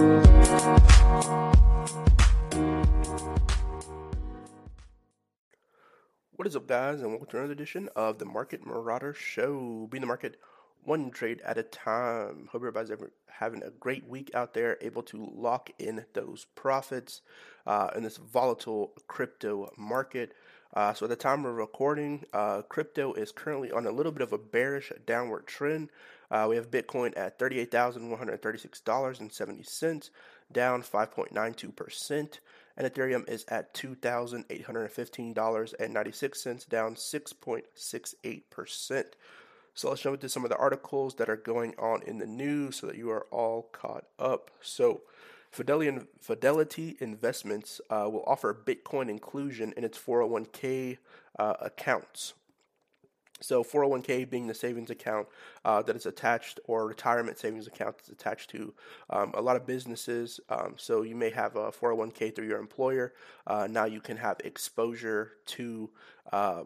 What is up, guys, and welcome to another edition of the Market Marauder Show. Be in the market one trade at a time. Hope everybody's ever having a great week out there, able to lock in those profits uh, in this volatile crypto market. Uh, so at the time of recording, uh, crypto is currently on a little bit of a bearish downward trend. Uh, we have Bitcoin at $38,136.70, down 5.92%, and Ethereum is at $2,815.96, down 6.68%. So let's jump into some of the articles that are going on in the news so that you are all caught up. So, Fidelity, Investments uh, will offer Bitcoin inclusion in its 401k uh, accounts. So 401k being the savings account uh, that is attached, or retirement savings account that's attached to um, a lot of businesses. Um, so you may have a 401k through your employer. Uh, now you can have exposure to uh,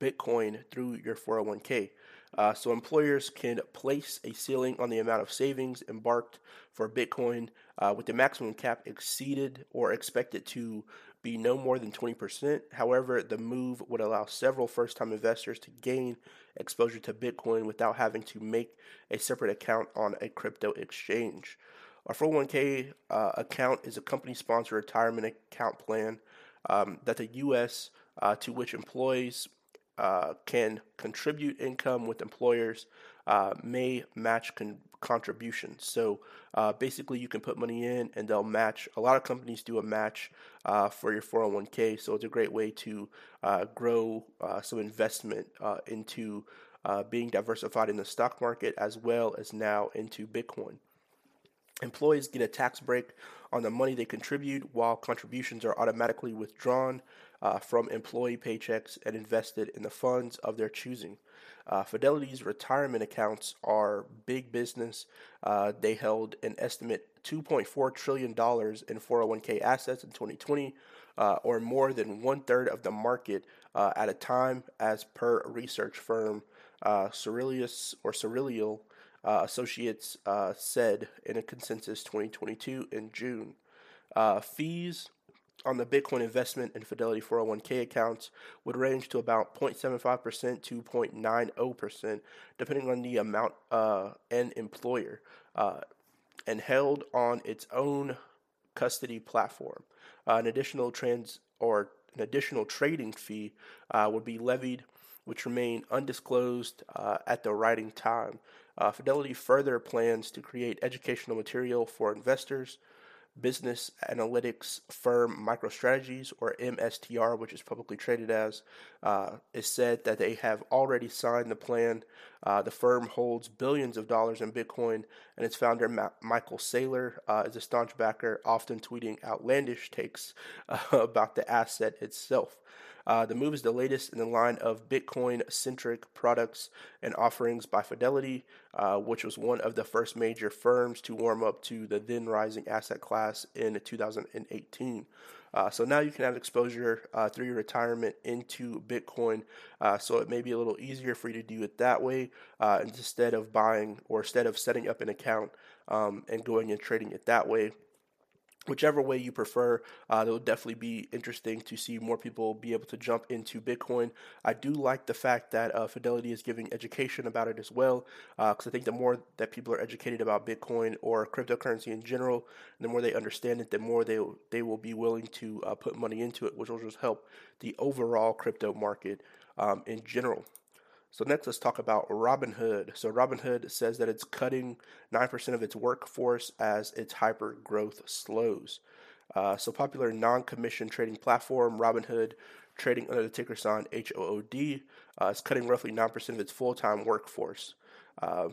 Bitcoin through your 401k. Uh, so employers can place a ceiling on the amount of savings embarked for Bitcoin uh, with the maximum cap exceeded or expected to be no more than 20%. However, the move would allow several first time investors to gain exposure to Bitcoin without having to make a separate account on a crypto exchange. Our 401k uh, account is a company sponsored retirement account plan um, that the U.S. Uh, to which employees uh, can contribute income with employers uh, may match con- contributions. So uh, basically, you can put money in and they'll match. A lot of companies do a match uh, for your 401k, so it's a great way to uh, grow uh, some investment into being diversified in the stock market as well as now into Bitcoin. Employees get a tax break on the money they contribute while contributions are automatically withdrawn uh, from employee paychecks and invested in the funds of their choosing. Uh, Fidelity's retirement accounts are big business. Uh, they held an estimate $2.4 trillion in 401k assets in 2020, uh, or more than one third of the market uh, at a time, as per research firm uh, or Cerullial uh, Associates uh, said in a consensus 2022 in June. Fees on the Bitcoin investment and Fidelity 401k accounts would range to about 0.75% to 0.90%, depending on the amount uh, and employer, uh, and held on its own custody platform. Uh, an additional trans or an additional trading fee uh, would be levied, which remain undisclosed uh, at the writing time. Uh, Fidelity further plans to create educational material for investors business analytics firm MicroStrategies, or MSTR, which is publicly traded as, uh, is said that they have already signed the plan. Uh, the firm holds billions of dollars in Bitcoin, and its founder, Ma- Michael Saylor, uh, is a staunch backer, often tweeting outlandish takes about the asset itself. Uh, the move is the latest in the line of Bitcoin centric products and offerings by Fidelity, uh, which was one of the first major firms to warm up to the then rising asset class in 2018. Uh, so now you can have exposure uh, through your retirement into Bitcoin. Uh, so it may be a little easier for you to do it that way uh, instead of buying or instead of setting up an account um, and going and trading it that way whichever way you prefer, uh, it'll definitely be interesting to see more people be able to jump into Bitcoin. I do like the fact that uh, Fidelity is giving education about it as well, because uh, I think the more that people are educated about Bitcoin or cryptocurrency in general, the more they understand it, the more they they will be willing to uh, put money into it, which will just help the overall crypto market um, in general. So next, let's talk about Robinhood. So Robinhood says that it's cutting 9% of its workforce as its hyper growth slows. Uh, so popular non-commission trading platform Robinhood, trading under the ticker sign HOOD, uh, is cutting roughly 9% of its full-time workforce. Uh,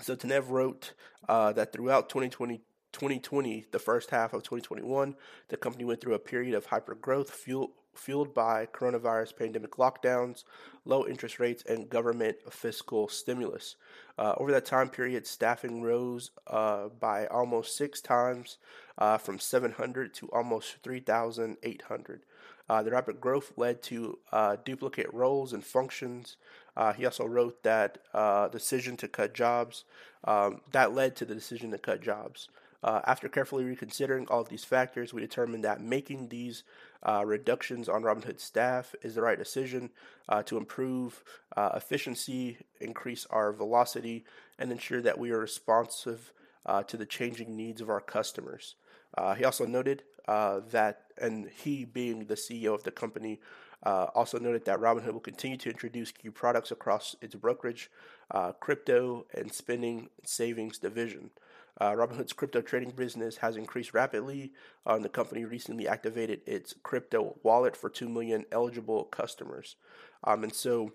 so Tenev wrote uh, that throughout 2020, 2020, the first half of 2021, the company went through a period of hyper growth fueled fueled by coronavirus pandemic lockdowns, low interest rates, and government fiscal stimulus. Uh, over that time period, staffing rose uh, by almost six times, uh, from 700 to almost 3,800. Uh, the rapid growth led to uh, duplicate roles and functions. Uh, he also wrote that decision to cut jobs um, that led to the decision to cut jobs. Uh, after carefully reconsidering all of these factors, we determined that making these uh, reductions on Robinhood staff is the right decision uh, to improve uh, efficiency, increase our velocity, and ensure that we are responsive uh, to the changing needs of our customers. Uh, he also noted that, and he being the CEO of the company, also noted that Robinhood will continue to introduce key products across its brokerage, crypto, and spending savings division. Uh, Robinhood's crypto trading business has increased rapidly, uh, and the company recently activated its crypto wallet for 2 million eligible customers. Um, and so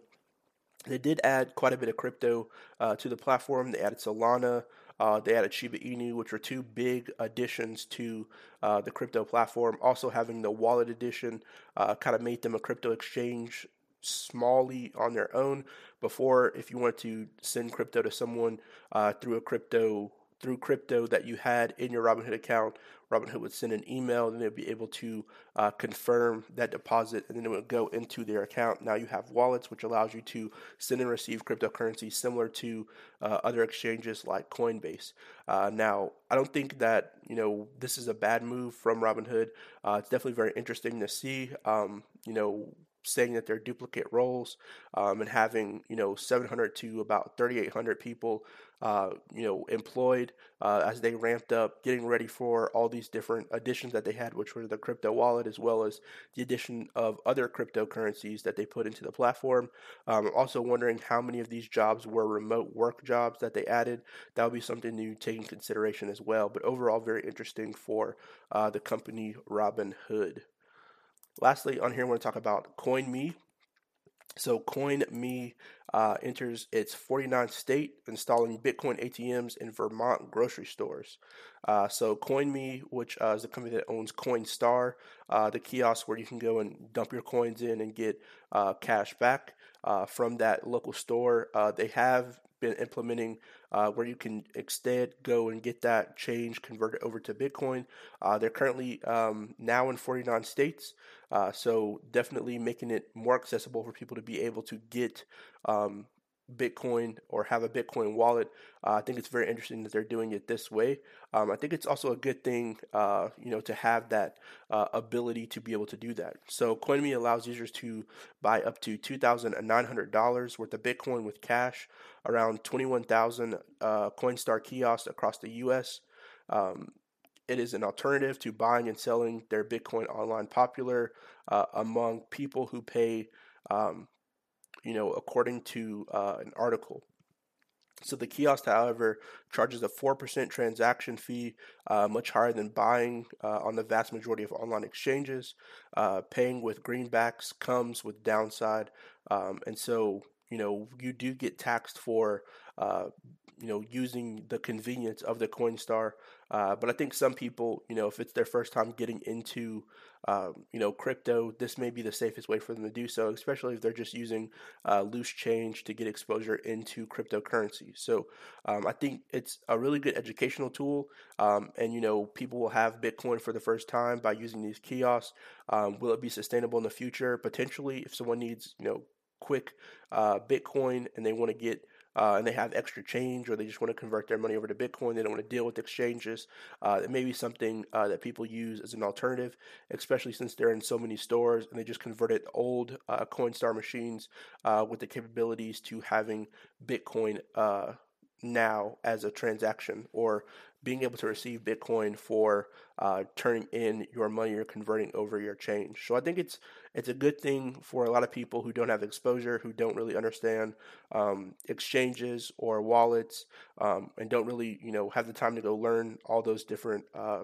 they did add quite a bit of crypto uh, to the platform. They added Solana, uh, they added Shiba Inu, which were two big additions to uh, the crypto platform. Also, having the wallet edition uh, kind of made them a crypto exchange smallly on their own. Before, if you wanted to send crypto to someone uh, through a crypto through crypto that you had in your Robinhood account. Robinhood would send an email, and they'd be able to uh, confirm that deposit, and then it would go into their account. Now you have wallets, which allows you to send and receive cryptocurrency similar to uh, other exchanges like Coinbase. Uh, now, I don't think that you know this is a bad move from Robinhood. Uh, it's definitely very interesting to see. Um, you know saying that they're duplicate roles um, and having you know 700 to about 3,800 people uh, you know employed uh, as they ramped up, getting ready for all these different additions that they had, which were the crypto wallet as well as the addition of other cryptocurrencies that they put into the platform. Um, also wondering how many of these jobs were remote work jobs that they added. That would be something to take consideration as well. But overall, very interesting for uh, the company Robinhood. Lastly, on here, I want to talk about CoinMe. So CoinMe uh, enters its 49th state, installing Bitcoin ATMs in Vermont grocery stores. Uh, so CoinMe, which uh, is the company that owns Coinstar, uh, the kiosk where you can go and dump your coins in and get uh, cash back uh, from that local store, they have been implementing uh, where you can instead go and get that change converted over to Bitcoin. Uh, they're currently um, now in 49 states, uh, so definitely making it more accessible for people to be able to get um, Bitcoin or have a Bitcoin wallet. Uh, I think it's very interesting that they're doing it this way. Um, I think it's also a good thing, uh, you know, to have that uh, ability to be able to do that. So CoinMe allows users to buy up to two thousand nine hundred dollars worth of Bitcoin with cash, around twenty one thousand uh, Coinstar kiosks across the U.S. Um, it is an alternative to buying and selling their Bitcoin online, popular uh, among people who pay um, you know, according to uh, an article. So the kiosk, however, charges a 4% transaction fee, uh, much higher than buying uh, on the vast majority of online exchanges. Uh, paying with greenbacks comes with downside. Um, and so, you know, you do get taxed for uh, you know, using the convenience of the Coinstar. Uh, but I think some people, you know, if it's their first time getting into, um, you know, crypto, this may be the safest way for them to do so, especially if they're just using uh, loose change to get exposure into cryptocurrency. So um, I think it's a really good educational tool. Um, and, you know, people will have Bitcoin for the first time by using these kiosks. Um, will it be sustainable in the future? Potentially, if someone needs, you know, quick uh, Bitcoin and they want to get uh, and they have extra change or they just want to convert their money over to Bitcoin, they don't want to deal with exchanges. Uh, it may be something uh, that people use as an alternative, especially since they're in so many stores and they just converted old uh, Coinstar machines uh, with the capabilities to having Bitcoin uh, now as a transaction or being able to receive Bitcoin for uh, turning in your money or converting over your change. So I think it's it's a good thing for a lot of people who don't have exposure, who don't really understand um, exchanges or wallets, um, and don't really you know have the time to go learn all those different uh,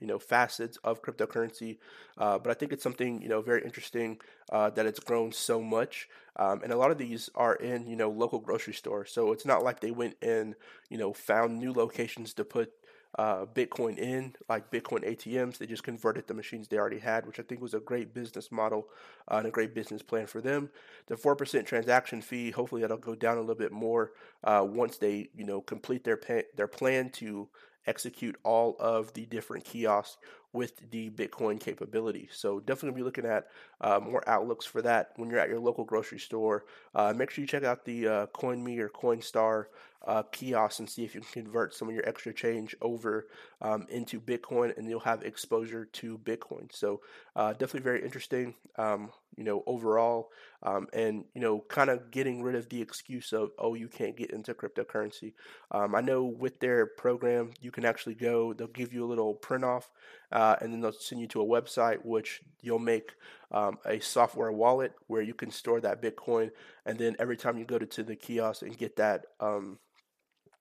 you know facets of cryptocurrency. Uh, but I think it's something you know very interesting uh, that it's grown so much, um, and a lot of these are in you know local grocery stores. So it's not like they went and you know found new locations to put uh, Bitcoin in, like Bitcoin ATMs. They just converted the machines they already had, which I think was a great business model uh, and a great business plan for them. The four percent transaction fee, hopefully that'll go down a little bit more uh, once they, you know, complete their pay- their plan to execute all of the different kiosks with the Bitcoin capability. So definitely be looking at uh, more outlooks for that when you're at your local grocery store. Uh, make sure you check out the uh, CoinMe or Coinstar uh, kiosk and see if you can convert some of your extra change over um, into Bitcoin, and you'll have exposure to Bitcoin. So uh, definitely very interesting. Um, you know, overall, um, and you know, kind of getting rid of the excuse of oh, you can't get into cryptocurrency. Um, I know with their program, you can actually go. They'll give you a little print off, uh, and then they'll send you to a website which you'll make um, a software wallet where you can store that Bitcoin, and then every time you go to, to the kiosk and get that um,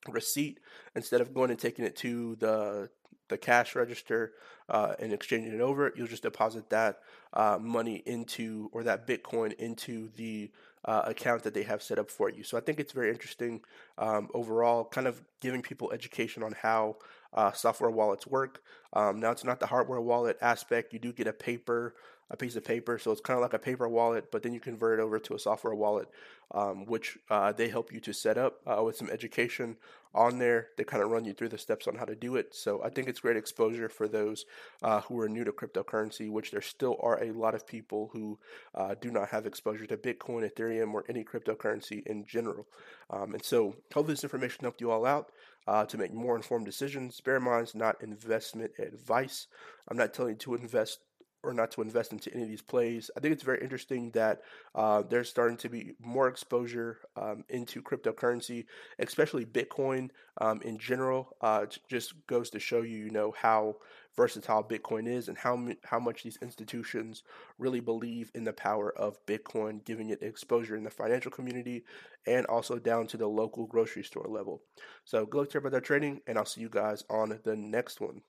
receipt instead of going and taking it to the the cash register uh, and exchanging it over, you'll just deposit that uh, money into or that Bitcoin into the uh, account that they have set up for you. So I think it's very interesting um, overall, kind of giving people education on how uh, software wallets work. Um, now it's not the hardware wallet aspect. You do get a paper a piece of paper. So it's kind of like a paper wallet, but then you convert it over to a software wallet, um, which uh, they help you to set up uh, with some education on there. They kind of run you through the steps on how to do it. So I think it's great exposure for those uh, who are new to cryptocurrency, which there still are a lot of people who uh, do not have exposure to Bitcoin, Ethereum, or any cryptocurrency in general. Um, and so hopefully this information helped you all out. Uh, to make more informed decisions. Bear in mind, it's not investment advice. I'm not telling you to invest or not to invest into any of these plays. I think it's very interesting that uh, there's starting to be more exposure um, into cryptocurrency, especially Bitcoin um, in general. Uh, just goes to show you, you know, how versatile Bitcoin is and how how much these institutions really believe in the power of Bitcoin, giving it exposure in the financial community and also down to the local grocery store level. So good luck to everybody trading, and I'll see you guys on the next one.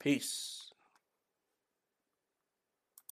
Peace.